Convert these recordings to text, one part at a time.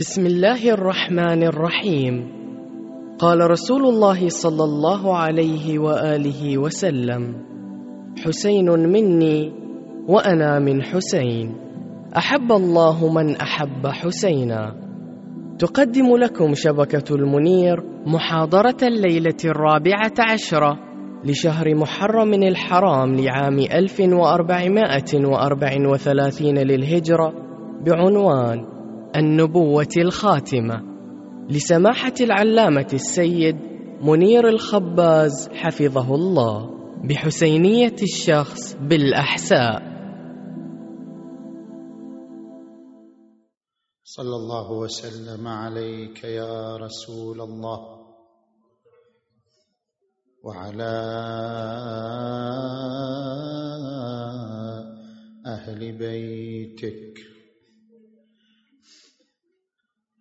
بسم الله الرحمن الرحيم. قال رسول الله صلى الله عليه وآله وسلم حسين مني وأنا من حسين. أحب الله من أحب حسينا. تقدم لكم شبكة المنير محاضرة الليلة الرابعة عشرة لشهر محرم الحرام لعام 1434 للهجرة بعنوان النبوة الخاتمة. لسماحة العلامة السيد منير الخباز حفظه الله بحسينية الشخص بالأحساء. صلى الله وسلم عليك يا رسول الله وعلى أهل بيتك.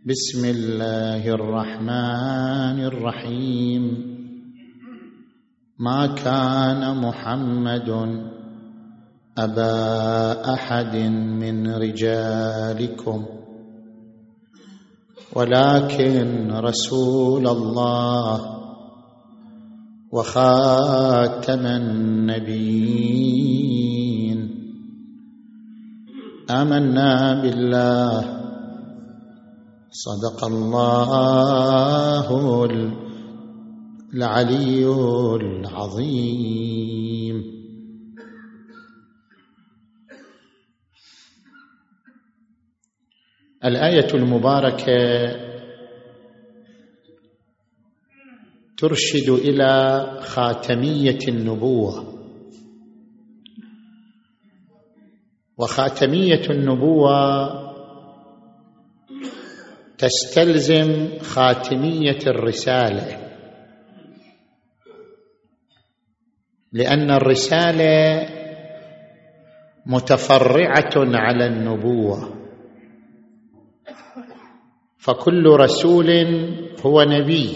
بسم الله الرحمن الرحيم. ما كان محمد أبا أحد من رجالكم ولكن رسول الله وخاتم النبيين. آمنا بالله صدق الله العلي العظيم. الآية المباركة ترشد إلى خاتمية النبوة. وخاتمية النبوة تستلزم خاتمية الرسالة. لأن الرسالة متفرعة على النبوة. فكل رسول هو نبي.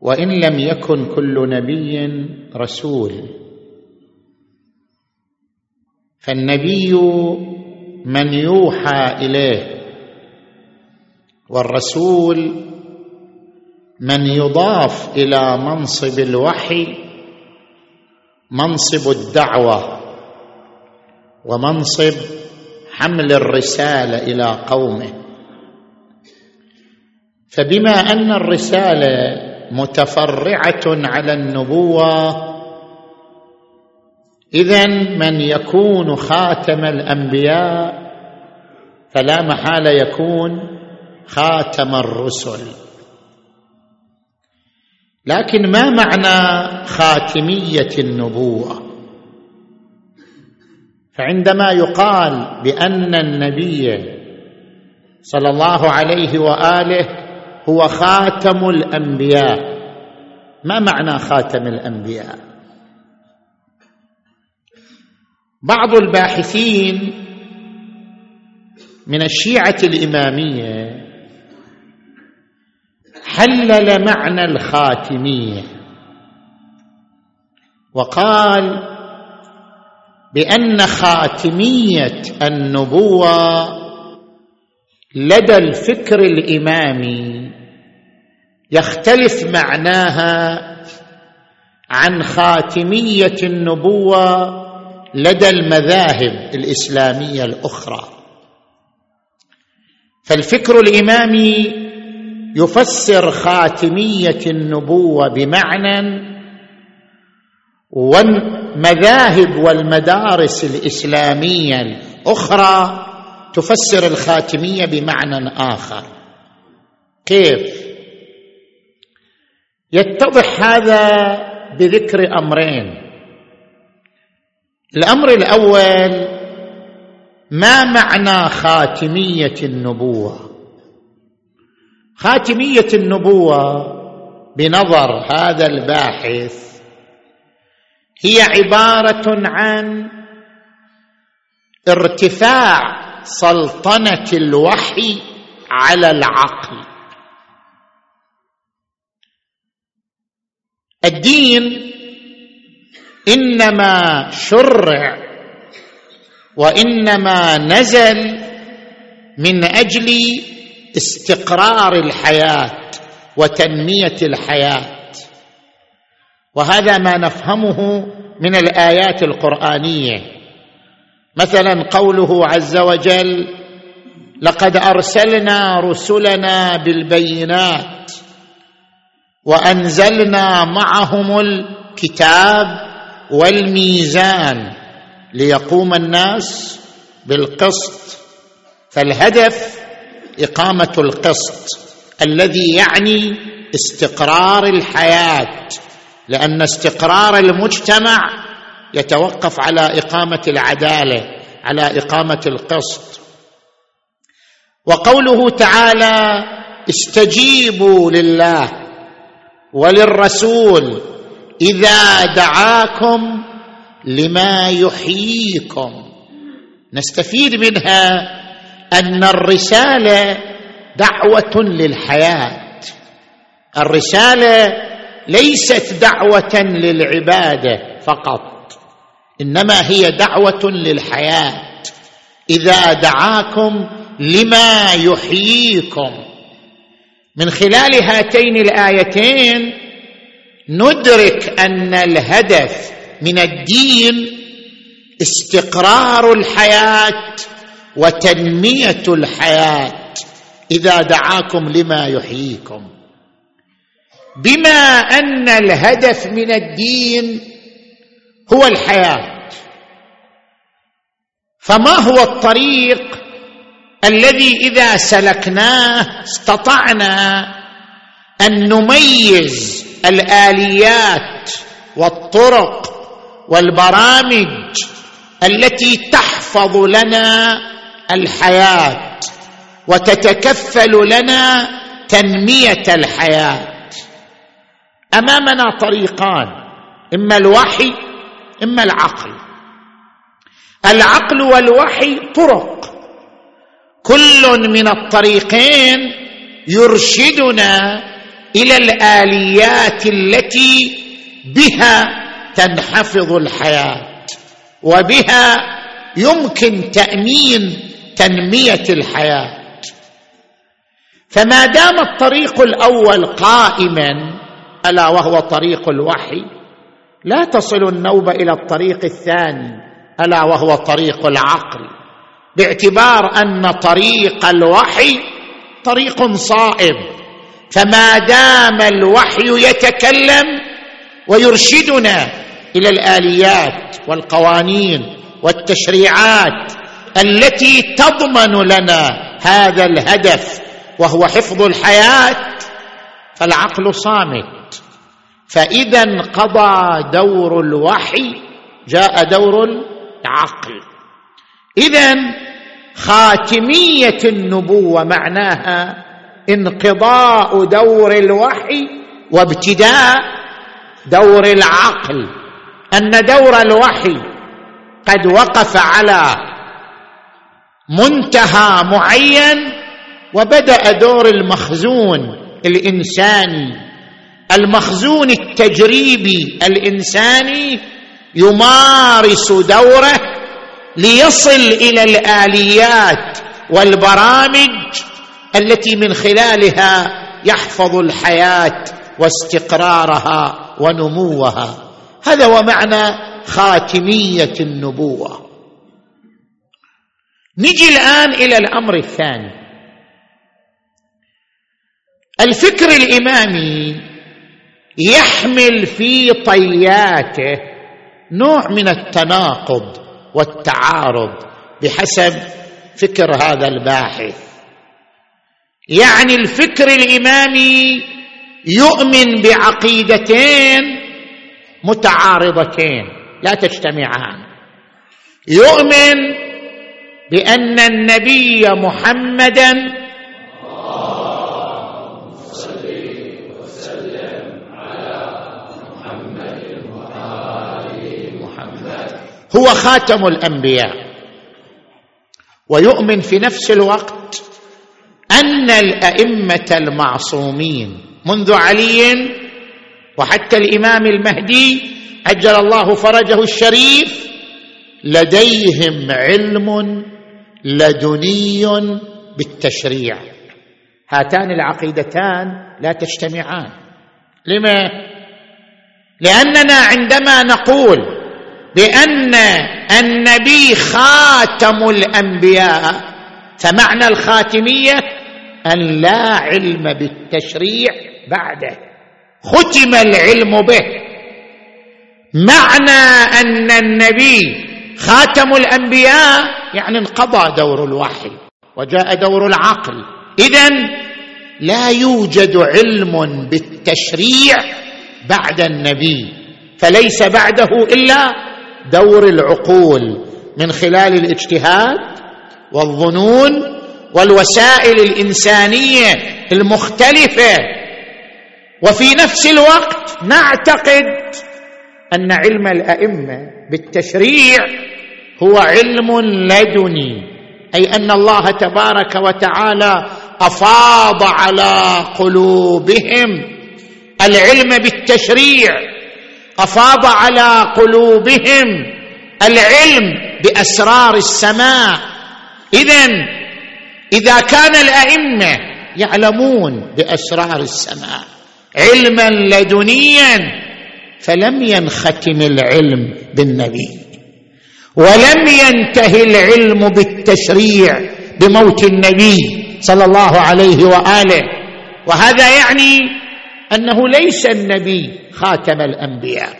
وإن لم يكن كل نبي رسول. فالنبي من يوحى إليه. والرسول من يضاف إلى منصب الوحي منصب الدعوة ومنصب حمل الرسالة إلى قومه. فبما أن الرسالة متفرعة على النبوة اذا من يكون خاتم الأنبياء فلا محال يكون خاتم الرسل. لكن ما معنى خاتمية النبوة؟ فعندما يقال بأن النبي صلى الله عليه وآله هو خاتم الأنبياء ما معنى خاتم الأنبياء؟ بعض الباحثين من الشيعة الإمامية حلل معنى الخاتمية. وقال بأن خاتمية النبوة لدى الفكر الإمامي يختلف معناها عن خاتمية النبوة لدى المذاهب الإسلامية الأخرى. فالفكر الإمامي يفسر خاتمية النبوة بمعنى والمذاهب والمدارس الإسلامية الأخرى تفسر الخاتمية بمعنى آخر. كيف؟ يتضح هذا بذكر أمرين. الأمر الأول ما معنى خاتمية النبوة؟ خاتمية النبوة بنظر هذا الباحث هي عبارة عن ارتفاع سلطنة الوحي على العقل. الدين إنما شرع وإنما نزل من أجل استقرار الحياة وتنمية الحياة. وهذا ما نفهمه من الآيات القرآنية. مثلا قوله عز وجل لقد أرسلنا رسلنا بالبينات وأنزلنا معهم الكتاب والميزان ليقوم الناس بالقسط. فالهدف إقامة القسط الذي يعني استقرار الحياة لأن استقرار المجتمع يتوقف على إقامة العدالة على إقامة القسط. وقوله تعالى استجيبوا لله وللرسول إذا دعاكم لما يحييكم. نستفيد منها أن الرسالة دعوة للحياة. الرسالة ليست دعوة للعبادة فقط إنما هي دعوة للحياة. إذا دعاكم لما يحييكم. من خلال هاتين الآيتين ندرك أن الهدف من الدين استقرار الحياة وتنمية الحياة إذا دعاكم لما يحييكم. بما أن الهدف من الدين هو الحياة. فما هو الطريق الذي إذا سلكناه استطعنا أن نميز الآليات والطرق والبرامج التي تحفظ لنا الحياة وتتكفل لنا تنمية الحياة. أمامنا طريقان إما الوحي إما العقل. العقل والوحي طرق. كل من الطريقين يرشدنا إلى الآليات التي بها تنحفظ الحياة وبها يمكن تأمين تنمية الحياة. فما دام الطريق الأول قائما ألا وهو طريق الوحي لا تصل النوبه إلى الطريق الثاني ألا وهو طريق العقل. باعتبار أن طريق الوحي طريق صائب فما دام الوحي يتكلم ويرشدنا إلى الآليات والقوانين والتشريعات التي تضمن لنا هذا الهدف وهو حفظ الحياة فالعقل صامت. فإذا انقضى دور الوحي جاء دور العقل. إذا خاتمية النبوة معناها انقضاء دور الوحي وابتداء دور العقل. أن دور الوحي قد وقف على منتهى معين وبدأ دور المخزون الإنساني. المخزون التجريبي الإنساني يمارس دوره ليصل إلى الآليات والبرامج التي من خلالها يحفظ الحياة واستقرارها ونموها. هذا هو معنى خاتمية النبوة. نجي الآن إلى الأمر الثاني. الفكر الإمامي يحمل في طياته نوع من التناقض والتعارض بحسب فكر هذا الباحث. يعني الفكر الإمامي يؤمن بعقيدتين متعارضتين لا تجتمعان. يؤمن بأن النبي محمدا هو خاتم الأنبياء. ويؤمن في نفس الوقت أن الأئمة المعصومين منذ علي وحتى الإمام المهدي أجل الله فرجه الشريف لديهم علم لدني بالتشريع. هاتان العقيدتان لا تجتمعان. لما؟ لأننا عندما نقول بأن النبي خاتم الأنبياء فمعنى الخاتمية أن لا علم بالتشريع بعده. ختم العلم به. معنى أن النبي خاتم الأنبياء يعني انقضى دور الوحي وجاء دور العقل. اذا لا يوجد علم بالتشريع بعد النبي فليس بعده إلا دور العقول من خلال الاجتهاد والظنون والوسائل الإنسانية المختلفة. وفي نفس الوقت نعتقد أن علم الأئمة بالتشريع هو علم لدني. أي أن الله تبارك وتعالى أفاض على قلوبهم. العلم بالتشريع أفاض على قلوبهم. العلم بأسرار السماء. اذا إذا كان الأئمة يعلمون بأسرار السماء علما لدنيا فلم ينختم العلم بالنبي ولم ينتهي العلم بالتشريع بموت النبي صلى الله عليه وآله. وهذا يعني أنه ليس النبي خاتم الأنبياء.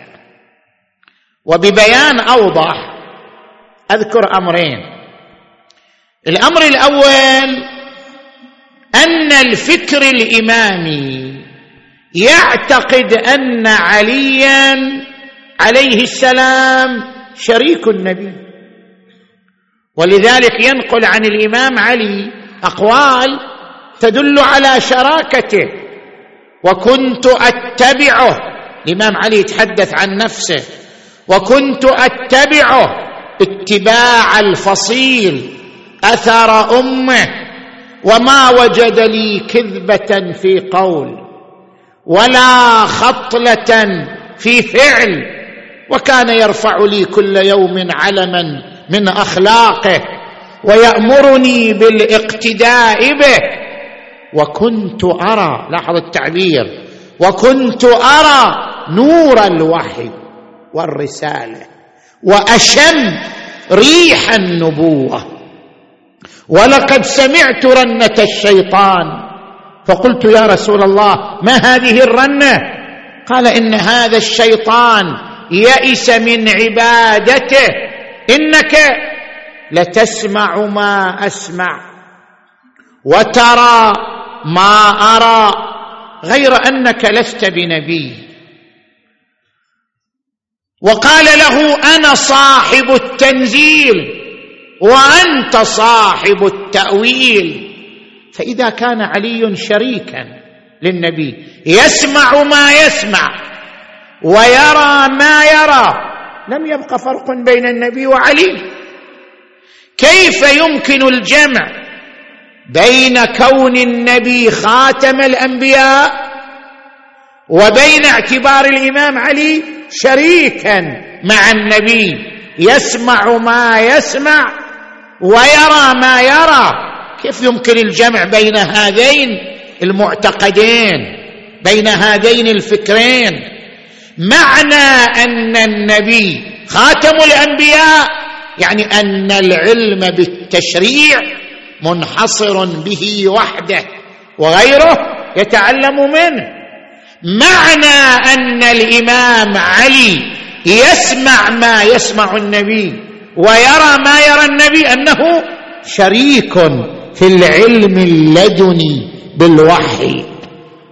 وببيان أوضح أذكر أمرين. الأمر الأول أن الفكر الإمامي يعتقد أن عليا عليه السلام شريك النبي. ولذلك ينقل عن الإمام علي أقوال تدل على شراكته وكنت أتبعه. الإمام علي يتحدث عن نفسه وكنت أتبعه اتباع الفصيل أثر أمه وما وجد لي كذبة في قول. ولا خطلة في فعل وكان يرفع لي كل يوم علما من أخلاقه ويأمرني بالاقتداء به. وكنت أرى لاحظ التعبير وكنت أرى نور الوحي والرسالة وأشم ريح النبوة. ولقد سمعت رنة الشيطان فقلت يا رسول الله ما هذه الرنة؟ قال إن هذا الشيطان يئس من عبادته. إنك لتسمع ما أسمع وترى ما أرى غير أنك لست بنبي. وقال له أنا صاحب التنزيل وأنت صاحب التأويل. فإذا كان علي شريكا للنبي يسمع ما يسمع ويرى ما يرى. لم يبق فرق بين النبي وعلي. كيف يمكن الجمع بين كون النبي خاتم الأنبياء وبين اعتبار الإمام علي شريكا مع النبي؟ يسمع ما يسمع ويرى ما يرى. كيف يمكن الجمع بين هذين المعتقدين بين هذين الفكرين؟ معنى أن النبي خاتم الأنبياء يعني أن العلم بالتشريع منحصر به وحده وغيره يتعلم منه. معنى أن الإمام علي يسمع ما يسمع النبي ويرى ما يرى النبي أنه شريك في العلم اللدني بالوحي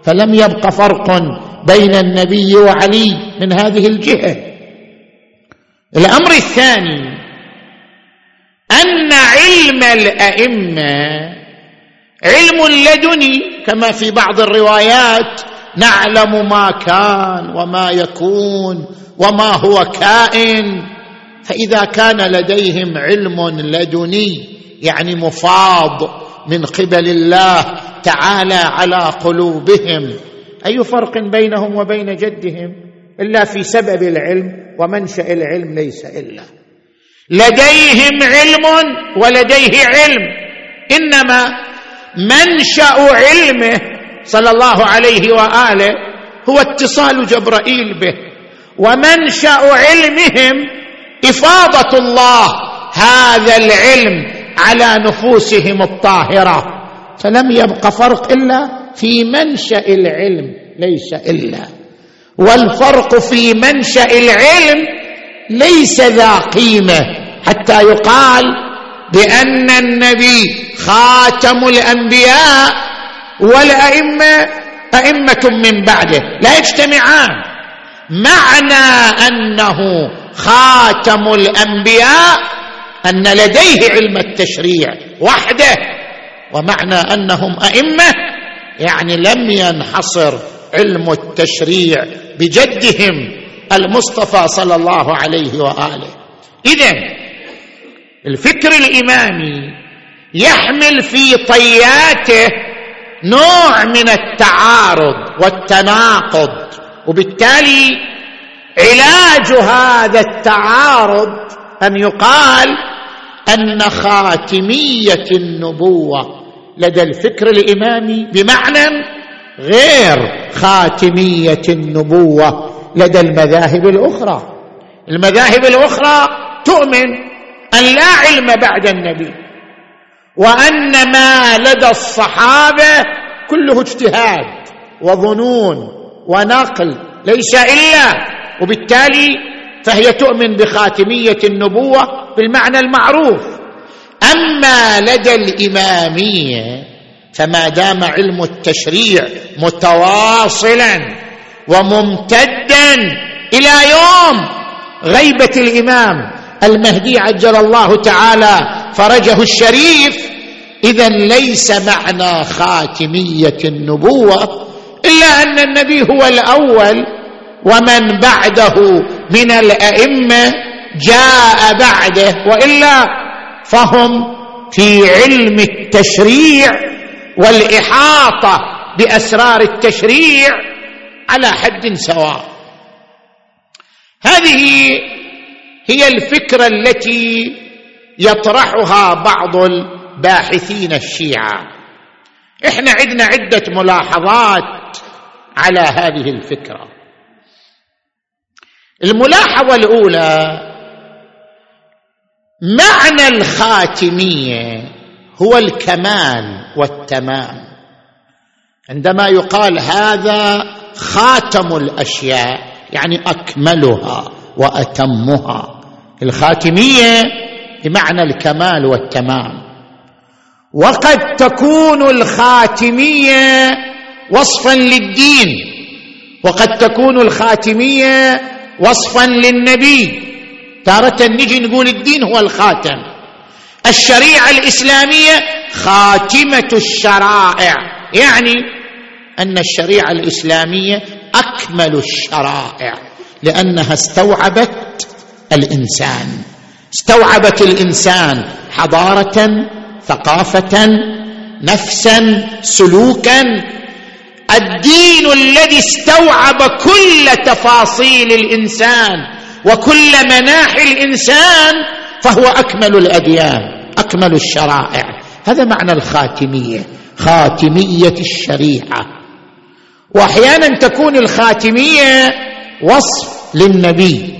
فلم يبق فرق بين النبي وعلي من هذه الجهة. الأمر الثاني أن علم الأئمة علم لدني كما في بعض الروايات نعلم ما كان وما يكون وما هو كائن فإذا كان لديهم علم لدني يعني مفاض من قبل الله تعالى على قلوبهم. أي فرق بينهم وبين جدهم؟ إلا في سبب العلم ومنشأ العلم ليس إلا. لديهم علم ولديه علم. إنما منشأ علمه صلى الله عليه وآله هو اتصال جبرائيل به. ومنشأ علمهم إفاضة الله هذا العلم. على نفوسهم الطاهرة. فلم يبق فرق إلا في منشأ العلم ليس إلا. والفرق في منشأ العلم ليس ذا قيمة حتى يقال بأن النبي خاتم الأنبياء والأئمة أئمة من بعده. لا يجتمعان. معنى أنه خاتم الأنبياء أن لديه علم التشريع وحده ومعنى أنهم أئمة يعني لم ينحصر علم التشريع بجدهم المصطفى صلى الله عليه وآله. إذا الفكر الإمامي يحمل في طياته نوع من التعارض والتناقض وبالتالي علاج هذا التعارض أن يقال أن خاتمية النبوة لدى الفكر الإمامي بمعنى غير خاتمية النبوة لدى المذاهب الأخرى. المذاهب الأخرى تؤمن أن لا علم بعد النبي وأن ما لدى الصحابة كله اجتهاد وظنون ونقل ليس إلا وبالتالي فهي تؤمن بخاتمية النبوة بالمعنى المعروف. أما لدى الإمامية فما دام علم التشريع متواصلا وممتدا إلى يوم غيبة الإمام المهدي عجل الله تعالى فرجه الشريف إذا ليس معنى خاتمية النبوة إلا أن النبي هو الأول ومن بعده من الأئمة جاء بعده وإلا فهم في علم التشريع والإحاطة بأسرار التشريع على حد سواء. هذه هي الفكرة التي يطرحها بعض الباحثين الشيعة. إحنا عندنا عدة ملاحظات على هذه الفكرة. الملاحظة الأولى معنى الخاتمية هو الكمال والتمام. عندما يقال هذا خاتم الأشياء يعني أكملها وأتمها. الخاتمية بمعنى الكمال والتمام. وقد تكون الخاتمية وصفا للدين. وقد تكون الخاتمية وصفا للنبي. تارة نجي نقول الدين هو الخاتم. الشريعة الإسلامية خاتمة الشرائع. يعني أن الشريعة الإسلامية أكمل الشرائع لأنها استوعبت الإنسان. استوعبت الإنسان حضارة ثقافة نفسا سلوكا الدين الذي استوعب كل تفاصيل الإنسان وكل مناحي الإنسان فهو أكمل الأديان أكمل الشرائع. هذا معنى الخاتمية خاتمية الشريعة. وأحيانا تكون الخاتمية وصف للنبي.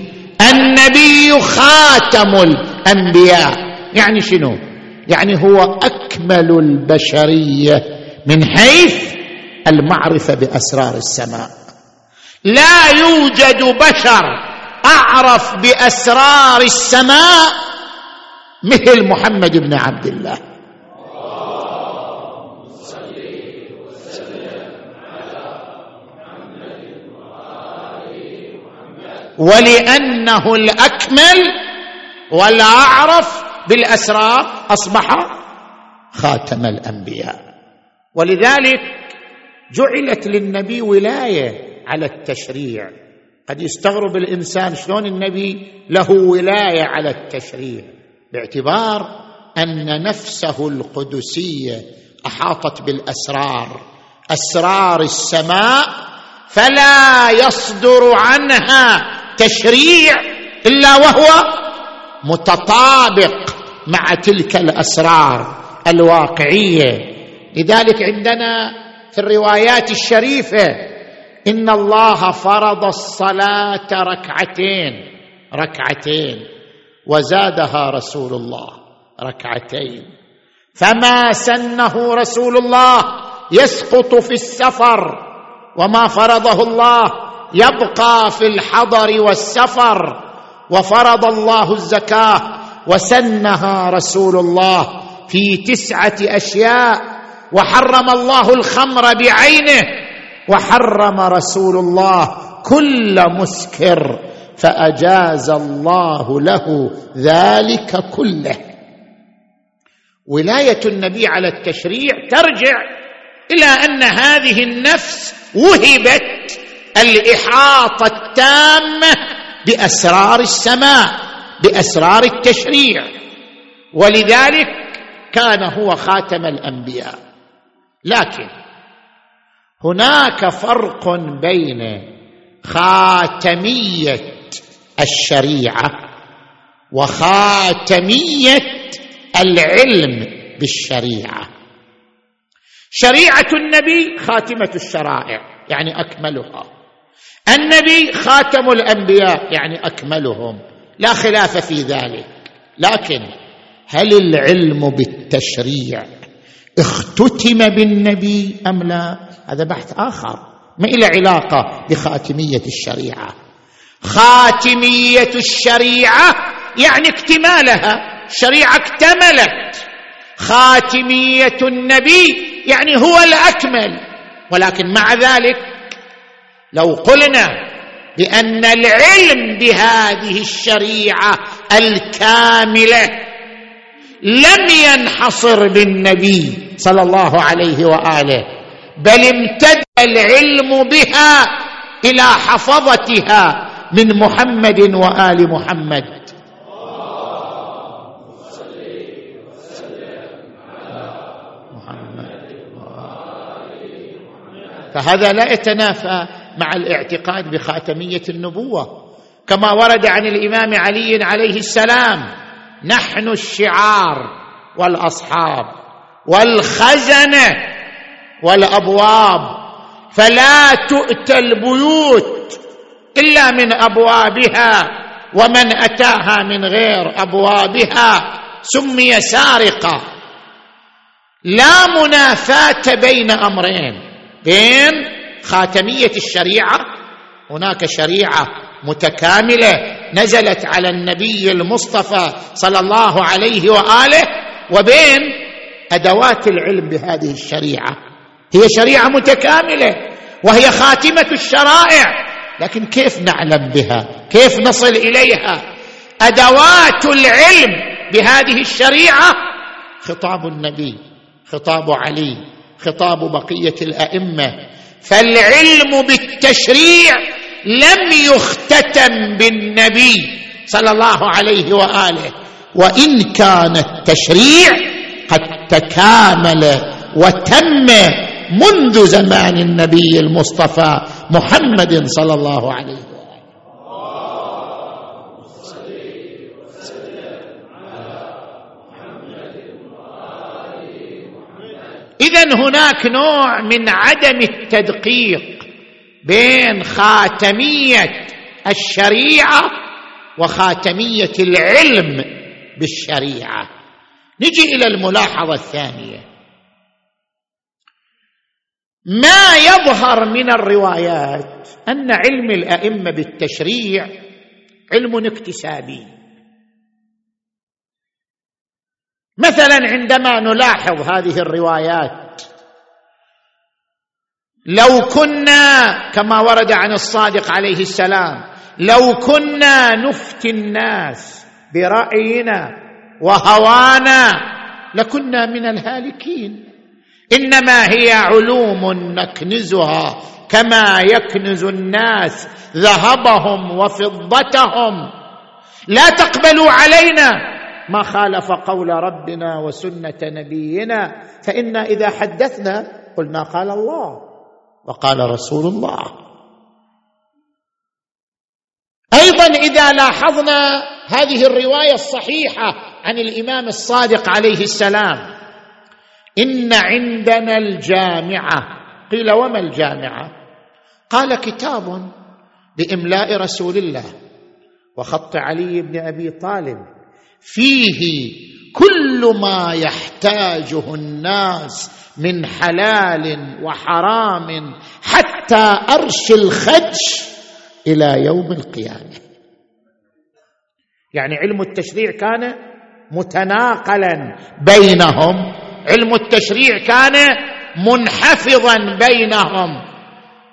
النبي خاتم الأنبياء. يعني شنو؟ يعني هو أكمل البشرية من حيث المعرفة بأسرار السماء. لا يوجد بشر أعرف بأسرار السماء مثل محمد بن عبد الله. ولأنه الأكمل والأعرف بالأسرار أصبح خاتم الأنبياء. ولذلك جعلت للنبي ولاية على التشريع. قد يستغرب الإنسان شلون النبي له ولاية على التشريع باعتبار أن نفسه القدسية أحاطت بالأسرار. أسرار السماء فلا يصدر عنها تشريع إلا وهو متطابق مع تلك الأسرار الواقعية. لذلك عندنا في الروايات الشريفة إن الله فرض الصلاة ركعتين ركعتين وزادها رسول الله ركعتين. فما سنه رسول الله يسقط في السفر وما فرضه الله يبقى في الحضر والسفر. وفرض الله الزكاة وسنها رسول الله في تسعة أشياء وحرم الله الخمر بعينه وحرم رسول الله كل مسكر فأجاز الله له ذلك كله. ولاية النبي على التشريع ترجع إلى أن هذه النفس وهبت الإحاطة التامة بأسرار السماء بأسرار التشريع. ولذلك كان هو خاتم الأنبياء. لكن هناك فرق بين خاتمية الشريعة وخاتمية العلم بالشريعة. شريعة النبي خاتمة الشرائع يعني أكملها. النبي خاتم الأنبياء يعني أكملهم. لا خلاف في ذلك. لكن هل العلم بالتشريع اختتم بالنبي أم لا؟ هذا بحث آخر. ما له علاقة بخاتمية الشريعة. خاتمية الشريعة يعني اكتمالها. شريعة اكتملت. خاتمية النبي يعني هو الأكمل. ولكن مع ذلك لو قلنا بأن العلم بهذه الشريعة الكاملة لم ينحصر بالنبي صلى الله عليه وآله بل امتد العلم بها إلى حفظتها من محمد وآل محمد. فهذا لا يتنافى مع الاعتقاد بخاتمية النبوة كما ورد عن الإمام علي عليه السلام. نحن الشعار والأصحاب والخزنة والأبواب فلا تؤتى البيوت إلا من أبوابها ومن أتاها من غير أبوابها سمي سارقة. لا منافاة بين أمرين بين خاتمية الشريعة هناك شريعة متكاملة نزلت على النبي المصطفى صلى الله عليه وآله وبين أدوات العلم بهذه الشريعة. هي شريعة متكاملة وهي خاتمة الشرائع. لكن كيف نعلم بها؟ كيف نصل إليها؟ أدوات العلم بهذه الشريعة؟ خطاب النبي خطاب علي خطاب بقية الأئمة. فالعلم بالتشريع لم يختتم بالنبي صلى الله عليه وآله. وإن كان التشريع قد تكامل وتم منذ زمان النبي المصطفى محمد صلى الله عليه وآله. اذا هناك نوع من عدم التدقيق. بين خاتمية الشريعة وخاتمية العلم بالشريعة. نجي إلى الملاحظة الثانية. ما يظهر من الروايات أن علم الأئمة بالتشريع علم اكتسابي. مثلا عندما نلاحظ هذه الروايات لو كنا كما ورد عن الصادق عليه السلام لو كنا نفتي الناس برأينا وهوانا لكنا من الهالكين. إنما هي علوم نكنزها كما يكنز الناس ذهبهم وفضتهم. لا تقبلوا علينا ما خالف قول ربنا وسنة نبينا فإنا إذا حدثنا قلنا قال الله. وقال رسول الله. أيضا إذا لاحظنا هذه الرواية الصحيحة عن الإمام الصادق عليه السلام. إن عندنا الجامعة. قيل وما الجامعة؟ قال كتاب باملاء رسول الله وخط علي بن أبي طالب. فيه كل ما يحتاجه الناس من حلال وحرام حتى أرش الخدش إلى يوم القيامة. يعني علم التشريع كان متناقلا بينهم. علم التشريع كان منحفظا بينهم.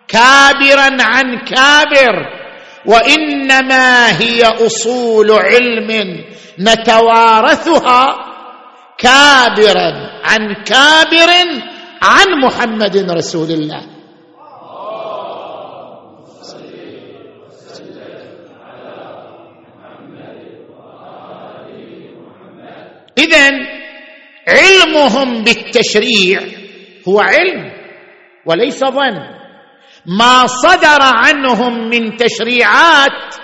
كابرا عن كابر. وإنما هي أصول علم نتوارثها كابرا عن كابر عن محمد رسول الله. اذا علمهم بالتشريع هو علم وليس ظن. ما صدر عنهم من تشريعات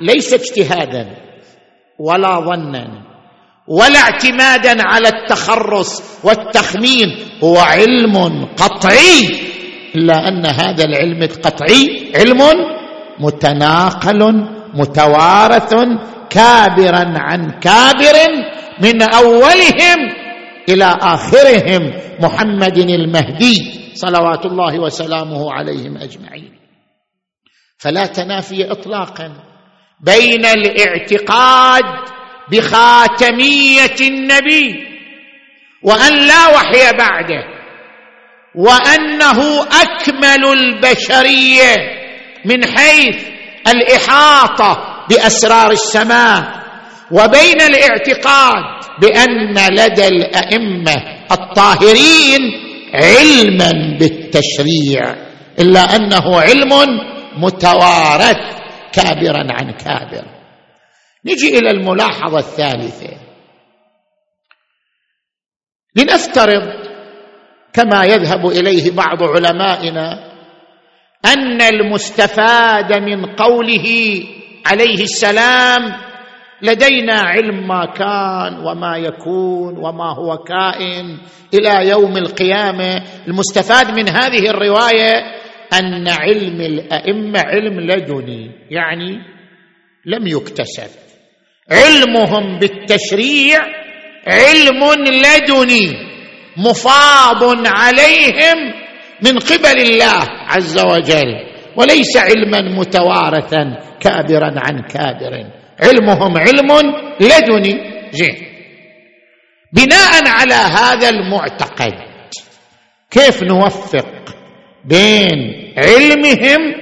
ليس اجتهادا ولا ظنا. ولا اعتمادا على التخرص والتخمين. هو علم قطعي إلا أن هذا العلم القطعي علم متناقل متوارث كابرا عن كابر من أولهم إلى آخرهم. محمد المهدي صلوات الله وسلامه عليهم أجمعين. فلا تنافي اطلاقا بين الاعتقاد بخاتمية النبي وأن لا وحي بعده وأنه أكمل البشرية من حيث الإحاطة بأسرار السماء وبين الاعتقاد بأن لدى الأئمة الطاهرين علما بالتشريع إلا أنه علم متوارث كابرا عن كابر. نجي إلى الملاحظة الثالثة. لنفترض كما يذهب إليه بعض علمائنا أن المستفاد من قوله عليه السلام لدينا علم ما كان وما يكون وما هو كائن إلى يوم القيامة. المستفاد من هذه الرواية أن علم الأئمة علم لدني يعني لم يكتسب. علمهم بالتشريع علم لدني مفاض عليهم من قبل الله عز وجل وليس علما متوارثا كابرا عن كابر. علمهم علم لدني. زين. بناء على هذا المعتقد كيف نوفق بين علمهم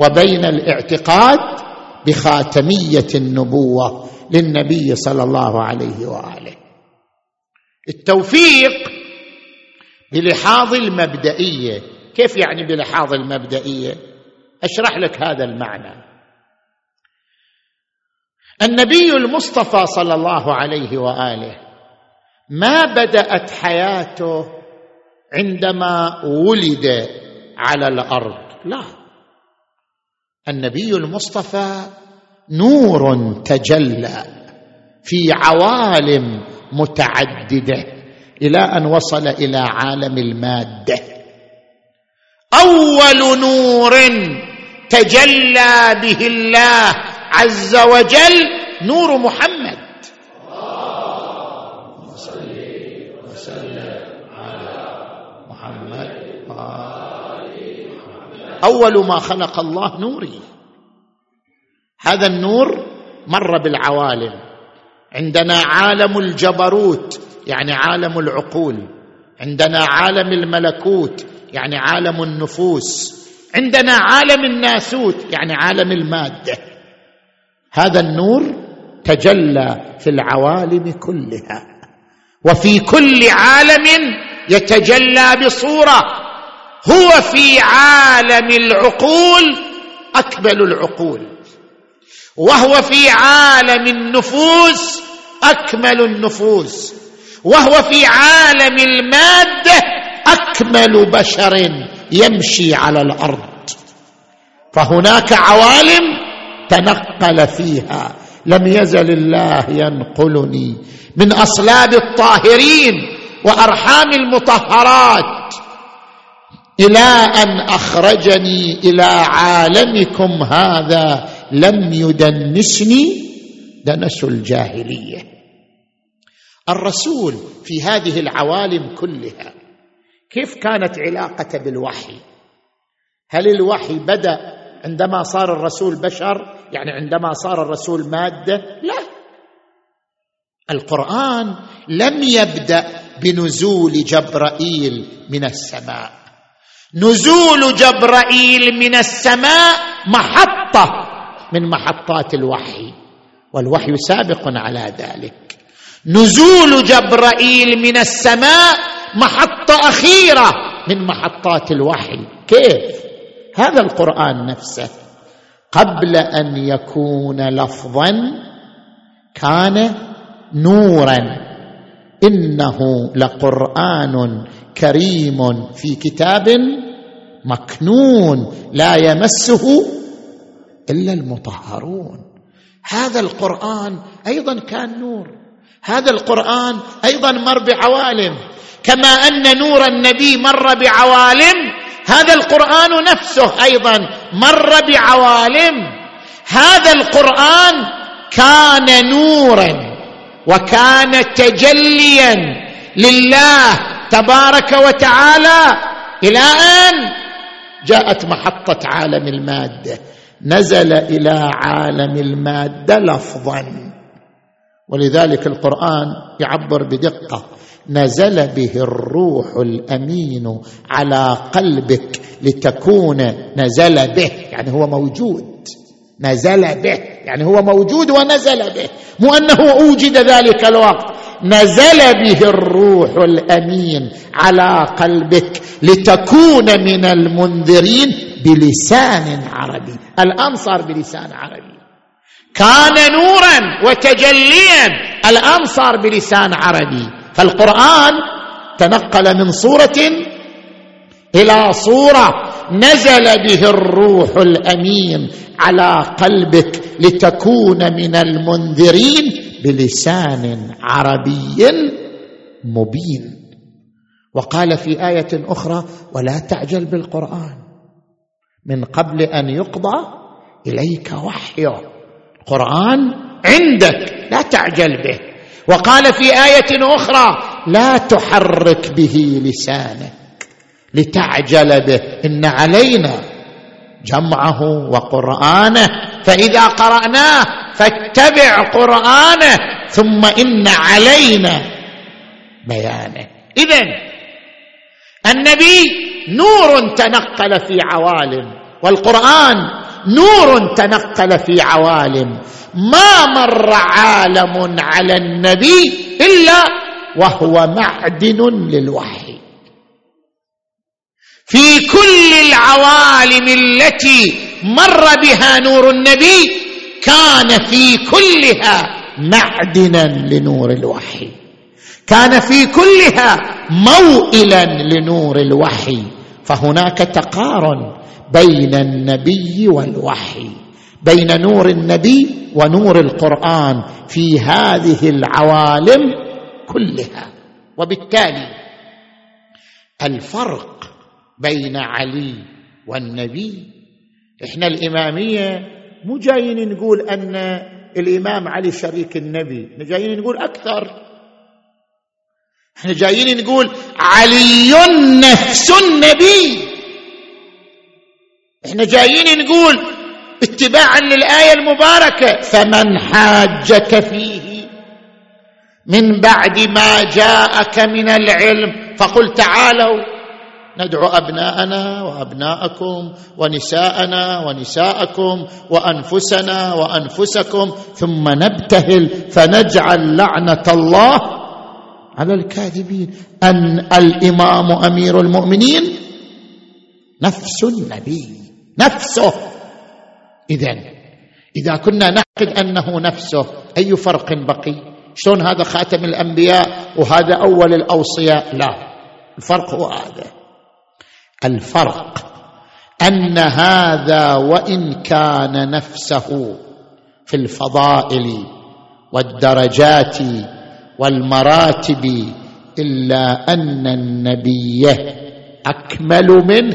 وبين الاعتقاد؟ بخاتمية النبوة للنبي صلى الله عليه وآله. التوفيق بلحاظ المبدئية. كيف يعني بلحاظ المبدئية؟ أشرح لك هذا المعنى. النبي المصطفى صلى الله عليه وآله ما بدأت حياته عندما ولد على الأرض. لا. النبي المصطفى نور تجلى في عوالم متعددة إلى أن وصل إلى عالم المادة. أول نور تجلى به الله عز وجل نور محمد أول ما خلق الله نوري. هذا النور مر بالعوالم. عندنا عالم الجبروت يعني عالم العقول. عندنا عالم الملكوت يعني عالم النفوس. عندنا عالم الناسوت يعني عالم المادة. هذا النور تجلى في العوالم كلها. وفي كل عالم يتجلى بصورة. هو في عالم العقول أكمل العقول. وهو في عالم النفوس أكمل النفوس. وهو في عالم المادة أكمل بشر يمشي على الأرض. فهناك عوالم تنقل فيها. لم يزل الله ينقلني. من أصلاب الطاهرين وأرحام المطهرات. إلى ان اخرجني إلى عالمكم هذا لم يدنسني دنس الجاهليه. الرسول في هذه العوالم كلها كيف كانت علاقته بالوحي؟ هل الوحي بدأ عندما صار الرسول بشر؟ يعني عندما صار الرسول مادة؟ لا. القرآن لم يبدأ بنزول جبرائيل من السماء. نزول جبرائيل من السماء محطة من محطات الوحي والوحي سابق على ذلك. نزول جبرائيل من السماء محطة أخيرة من محطات الوحي. كيف؟ هذا القرآن نفسه. قبل أن يكون لفظا كان نورا. إنه لقرآن كريم في كتاب مكنون لا يمسه إلا المطهرون. هذا القرآن أيضا كان نور. هذا القرآن أيضا مر بعوالم. كما أن نور النبي مر بعوالم هذا القرآن نفسه أيضا مر بعوالم. هذا القرآن كان نورا وكان تجليا لله تبارك وتعالى إلى أن جاءت محطة عالم المادة. نزل إلى عالم المادة لفظا. ولذلك القرآن يعبر بدقة. نزل به الروح الأمين على قلبك لتكون نزل به. يعني هو موجود. نزل به. يعني هو موجود ونزل به. مو أنه أوجد ذلك الوقت. نزل به الروح الأمين على قلبك لتكون من المنذرين بلسان عربي. الان صار بلسان عربي. كان نورا وتجليا الان صار بلسان عربي. فالقرآن تنقل من صورة إلى صورة نزل به الروح الأمين على قلبك لتكون من المنذرين بلسان عربي مبين. وقال في آية أخرى ولا تعجل بالقرآن من قبل أن يقضى إليك وحيه القرآن عندك لا تعجل به. وقال في آية أخرى لا تحرك به لسانك لتعجل به. إن علينا جمعه وقرآنه. فإذا قرأناه فاتبع قرآنه ثم إن علينا بيانه. اذا النبي نور تنقل في عوالم والقرآن نور تنقل في عوالم. ما مر عالم على النبي إلا وهو معدن للوحي. في كل العوالم التي مر بها نور النبي كان في كلها معدنا لنور الوحي. كان في كلها موئلا لنور الوحي. فهناك تقارن بين النبي والوحي. بين نور النبي ونور القرآن في هذه العوالم كلها. وبالتالي الفرق بين علي والنبي. إحنا الإمامية مو جايين نقول أن الإمام علي شريك النبي إحنا جايين نقول أكثر. إحنا جايين نقول علي نفس النبي. إحنا جايين نقول اتباعا للآية المباركة فمن حاجك فيه من بعد ما جاءك من العلم فقل تعالوا. ندعو أبناءنا وأبناءكم ونساءنا ونساءكم وأنفسنا وأنفسكم ثم نبتهل فنجعل لعنة الله على الكاذبين. أن الإمام أمير المؤمنين نفس النبي نفسه. اذا إذا كنا نعتقد أنه نفسه أي فرق بقي؟ شلون هذا خاتم الأنبياء وهذا أول الأوصياء؟ لا الفرق هو هذا. الفرق أن هذا وإن كان نفسه في الفضائل والدرجات والمراتب إلا أن النبي أكمل منه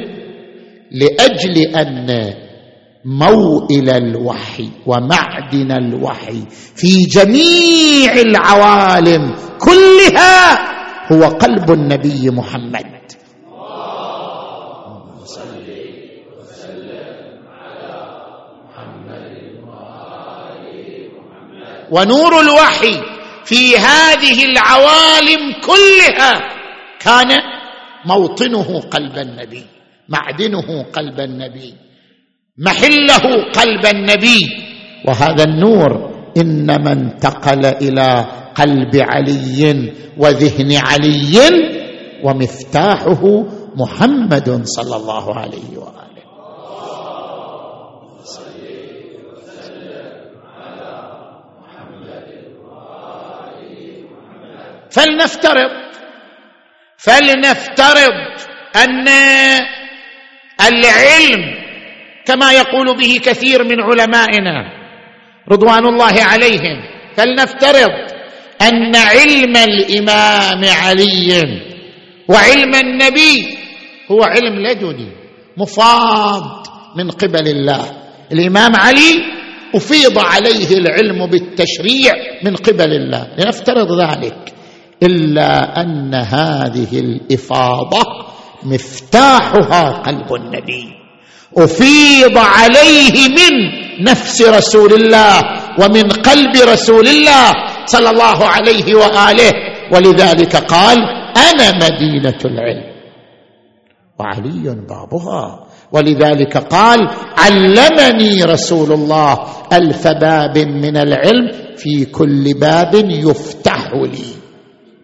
لأجل أن موئل الوحي ومعدن الوحي في جميع العوالم كلها هو قلب النبي محمد. ونور الوحي في هذه العوالم كلها كان موطنه قلب النبي معدنه قلب النبي محله قلب النبي. وهذا النور إنما انتقل إلى قلب علي وذهن علي ومفتاحه محمد صلى الله عليه وآله. فلنفترض فلنفترض أن العلم كما يقول به كثير من علمائنا رضوان الله عليهم فلنفترض أن علم الإمام علي وعلم النبي هو علم لدني مفاض من قبل الله. الإمام علي أفيض عليه العلم بالتشريع من قبل الله. لنفترض ذلك. إلا أن هذه الإفاضة مفتاحها قلب النبي. أفيض عليه من نفس رسول الله ومن قلب رسول الله صلى الله عليه وآله. ولذلك قال أنا مدينة العلم. وعلي بابها. ولذلك قال علمني رسول الله ألف باب من العلم في كل باب يفتح لي.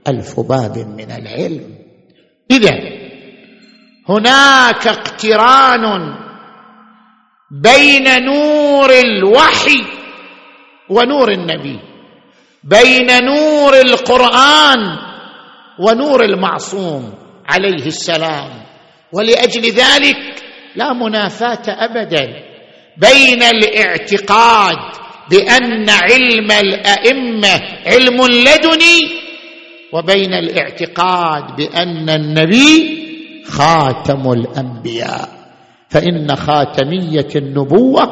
ألف باب من العلم. اذا هناك اقتران بين نور الوحي ونور النبي بين نور القرآن ونور المعصوم عليه السلام. ولأجل ذلك لا منافاة ابدا بين الاعتقاد بأن علم الأئمة علم لدني وبين الاعتقاد بأن النبي خاتم الأنبياء. فإن خاتمية النبوة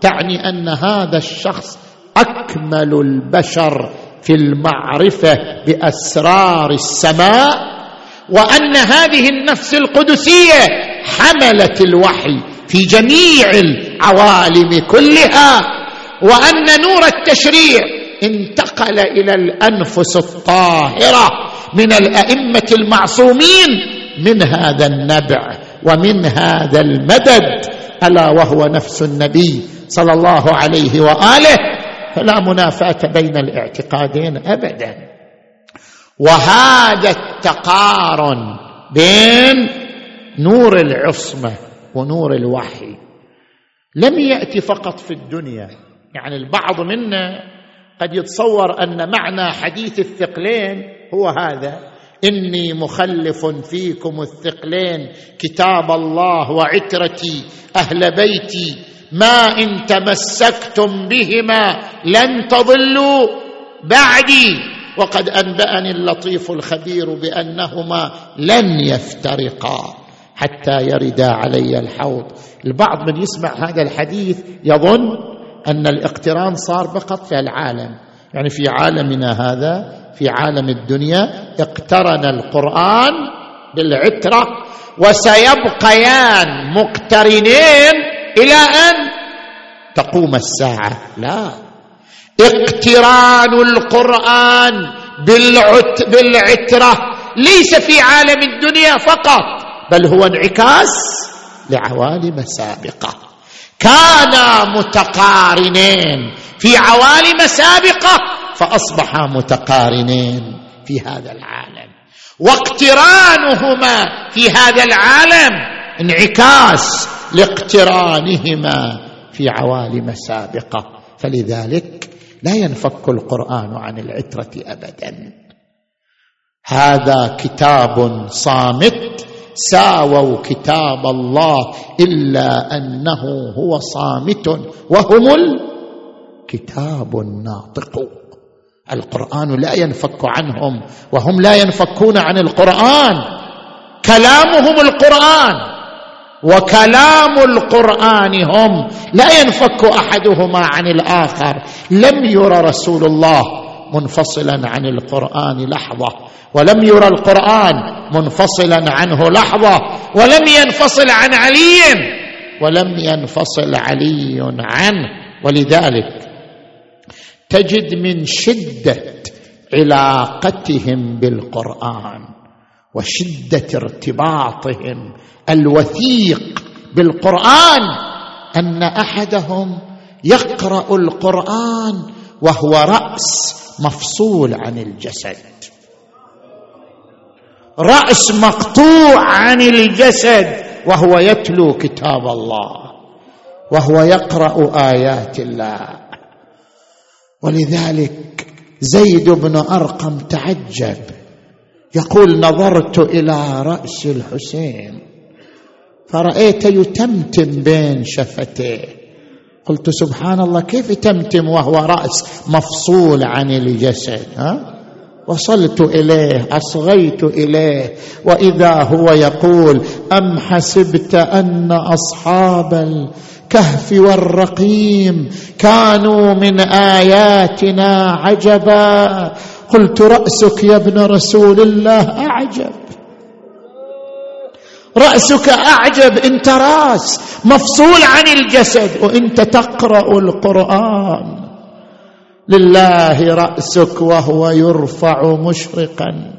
تعني أن هذا الشخص أكمل البشر في المعرفة بأسرار السماء وأن هذه النفس القدسية حملت الوحي في جميع العوالم كلها وأن نور التشريع انتقل إلى الأنفس الطاهرة من الأئمة المعصومين من هذا النبع ومن هذا المدد ألا وهو نفس النبي صلى الله عليه وآله فلا منافاة بين الاعتقادين ابدا. وهذا التقارن بين نور العصمة ونور الوحي. لم يأتي فقط في الدنيا يعني البعض منا قد يتصور أن معنى حديث الثقلين هو هذا. إني مخلف فيكم الثقلين كتاب الله وعترتي أهل بيتي. ما إن تمسكتم بهما لن تضلوا بعدي. وقد أنبأني اللطيف الخبير بأنهما لن يفترقا. حتى يردا علي الحوض. البعض من يسمع هذا الحديث يظن أن الاقتران صار فقط في العالم. يعني في عالمنا هذا في عالم الدنيا اقترن القرآن بالعترة وسيبقيان مقترنين إلى أن تقوم الساعة. لا. اقتران القرآن بالعت بالعترة. ليس في عالم الدنيا فقط بل هو انعكاس لعوالم سابقة. كانا متقارنين. في عوالم سابقه فاصبحا متقارنين في هذا العالم. واقترانهما في هذا العالم انعكاس لاقترانهما في عوالم سابقه فلذلك لا ينفك القرآن عن العترة ابدا. هذا كتاب صامت ساووا كتاب الله إلا أنه هو صامت وهم الكتاب الناطق. القرآن لا ينفك عنهم وهم لا ينفكون عن القرآن. كلامهم القرآن وكلام القرآن هم لا ينفك أحدهما عن الآخر. لم ير رسول الله منفصلا عن القرآن لحظة ولم يرى القرآن منفصلا عنه لحظة ولم ينفصل عن علي ولم ينفصل علي عنه. ولذلك تجد من شدة علاقتهم بالقرآن وشدة ارتباطهم الوثيق بالقرآن أن أحدهم يقرأ القرآن وهو رأس مفصول عن الجسد. رأس مقطوع عن الجسد وهو يتلو كتاب الله وهو يقرأ آيات الله. ولذلك زيد بن أرقم تعجب يقول نظرت إلى رأس الحسين فرأيت يتمتم بين شفتيه. قلت سبحان الله كيف يتمتم وهو رأس مفصول عن الجسد ها؟ وصلت إليه أصغيت إليه وإذا هو يقول أم حسبت أن أصحاب الكهف والرقيم كانوا من آياتنا عجبا؟ قلت رأسك يا ابن رسول الله أعجب. رأسك أعجب انت راس مفصول عن الجسد. وانت تقرأ القرآن لله رأسك وهو يرفع مشرقا.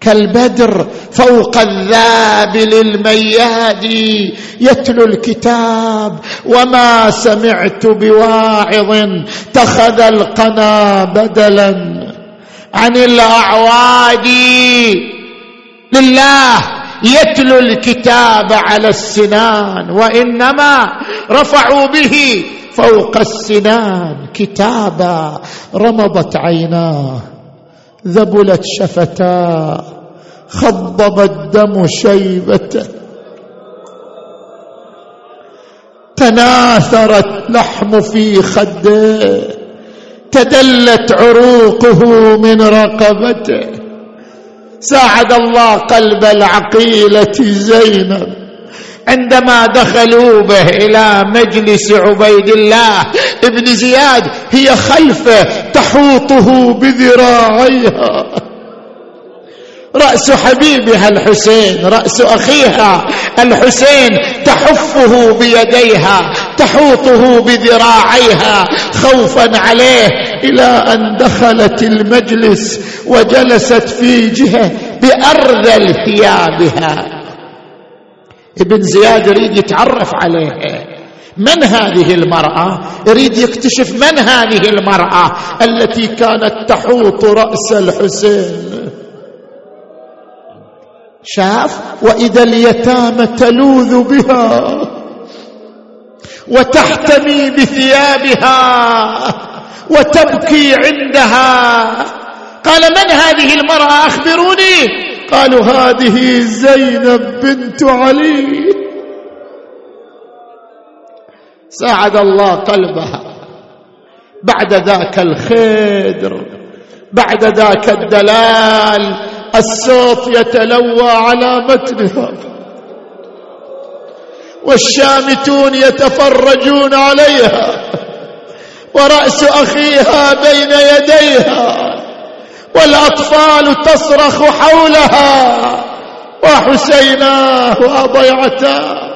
كالبدر فوق الذابل المياد يتلو الكتاب. وما سمعت بواعظ اتخذ القنا بدلا. عن الاعواد لله يتلو الكتاب على السنان وإنما رفعوا به فوق السنان كتابا رمضت عيناه ذبلت شفتاه خضب الدم شيبته. تناثرت لحم في خده تدلت عروقه من رقبته. ساعد الله قلب العقيلة زينب. عندما دخلوا به إلى مجلس عبيد الله ابن زياد هي خلفه تحوطه بذراعيها. رأس حبيبها الحسين رأس أخيها الحسين تحفه بيديها تحوطه بذراعيها خوفا عليه إلى أن دخلت المجلس وجلست في جهة بأرذل ثيابها. ابن زياد يريد يتعرف عليها. من هذه المرأة؟ يريد يكتشف من هذه المرأة التي كانت تحوط رأس الحسين؟ شاف وإذا اليتامى تلوذ بها وتحتمي بثيابها وتبكي عندها. قال من هذه المرأة؟ أخبروني. قالوا هذه زينب بنت علي. ساعد الله قلبها. بعد ذاك الخدر بعد ذاك الدلال الصوت يتلوى على متنها. والشامتون يتفرجون عليها. ورأس أخيها بين يديها. والأطفال تصرخ حولها. وحسيناه وضيعتاه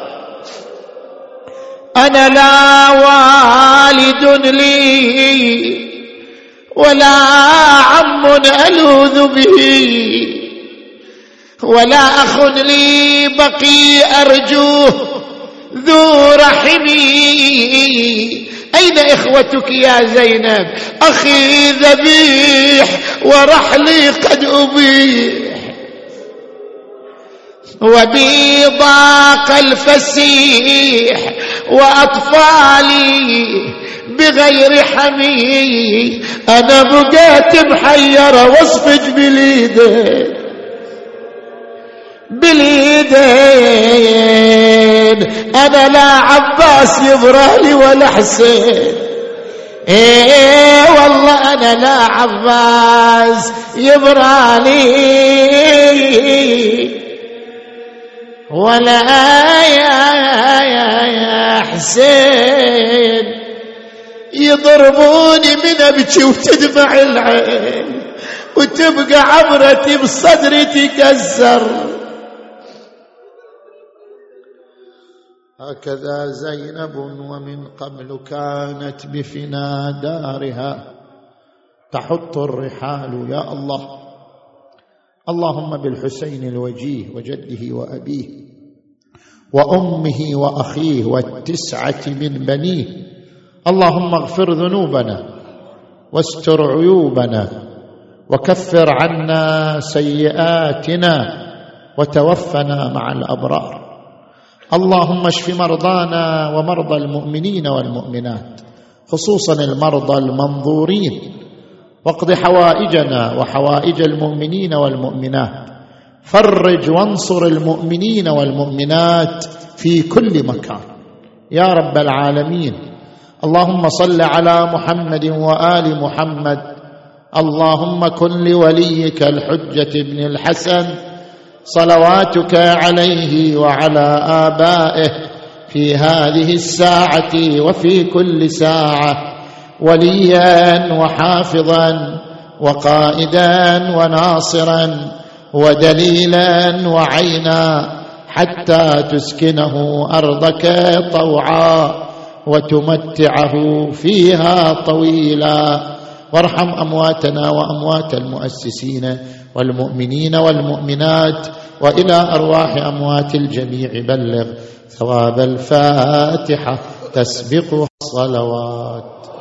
أنا لا والد لي. ولا عم ألوذ به ولا أخ لي بقي ارجوه ذو رحمي أين إخوتك يا زينب؟ أخي ذبيح ورحلي قد أبيح. وبي ضاق الفسيح وأطفالي بغير حمي أنا بقيت محيره واصفج بالايدين بالايدين أنا لا عباس يبرالي ولا حسين. إيه والله أنا لا عباس يبرالي ولا يا, يا, يا حسين. يضربوني من أبكي وتدمع العين وتبقى عبرتي بصدري تكسر. هكذا زينب ومن قبل كانت بفنا دارها تحط الرحال يا الله. اللهم بالحسين الوجيه وجده وأبيه وأمه وأخيه والتسعة من بنيه اللهم اغفر ذنوبنا واستر عيوبنا وكفر عنا سيئاتنا وتوفنا مع الأبرار. اللهم اشف مرضانا ومرضى المؤمنين والمؤمنات خصوصا المرضى المنظورين واقض حوائجنا وحوائج المؤمنين والمؤمنات. فرج وانصر المؤمنين والمؤمنات في كل مكان. يا رب العالمين اللهم صل على محمد وآل محمد. اللهم كن لوليك الحجة بن الحسن. صلواتك عليه وعلى آبائه في هذه الساعة وفي كل ساعة. وليا وحافظا وقائدا وناصرا ودليلا وعينا حتى تسكنه أرضك طوعا. وتمتعه فيها طويلا. وارحم أمواتنا وأموات المؤسسين والمؤمنين والمؤمنات وإلى أرواح أموات الجميع بلغ ثواب الفاتحة. تسبقها الصلوات.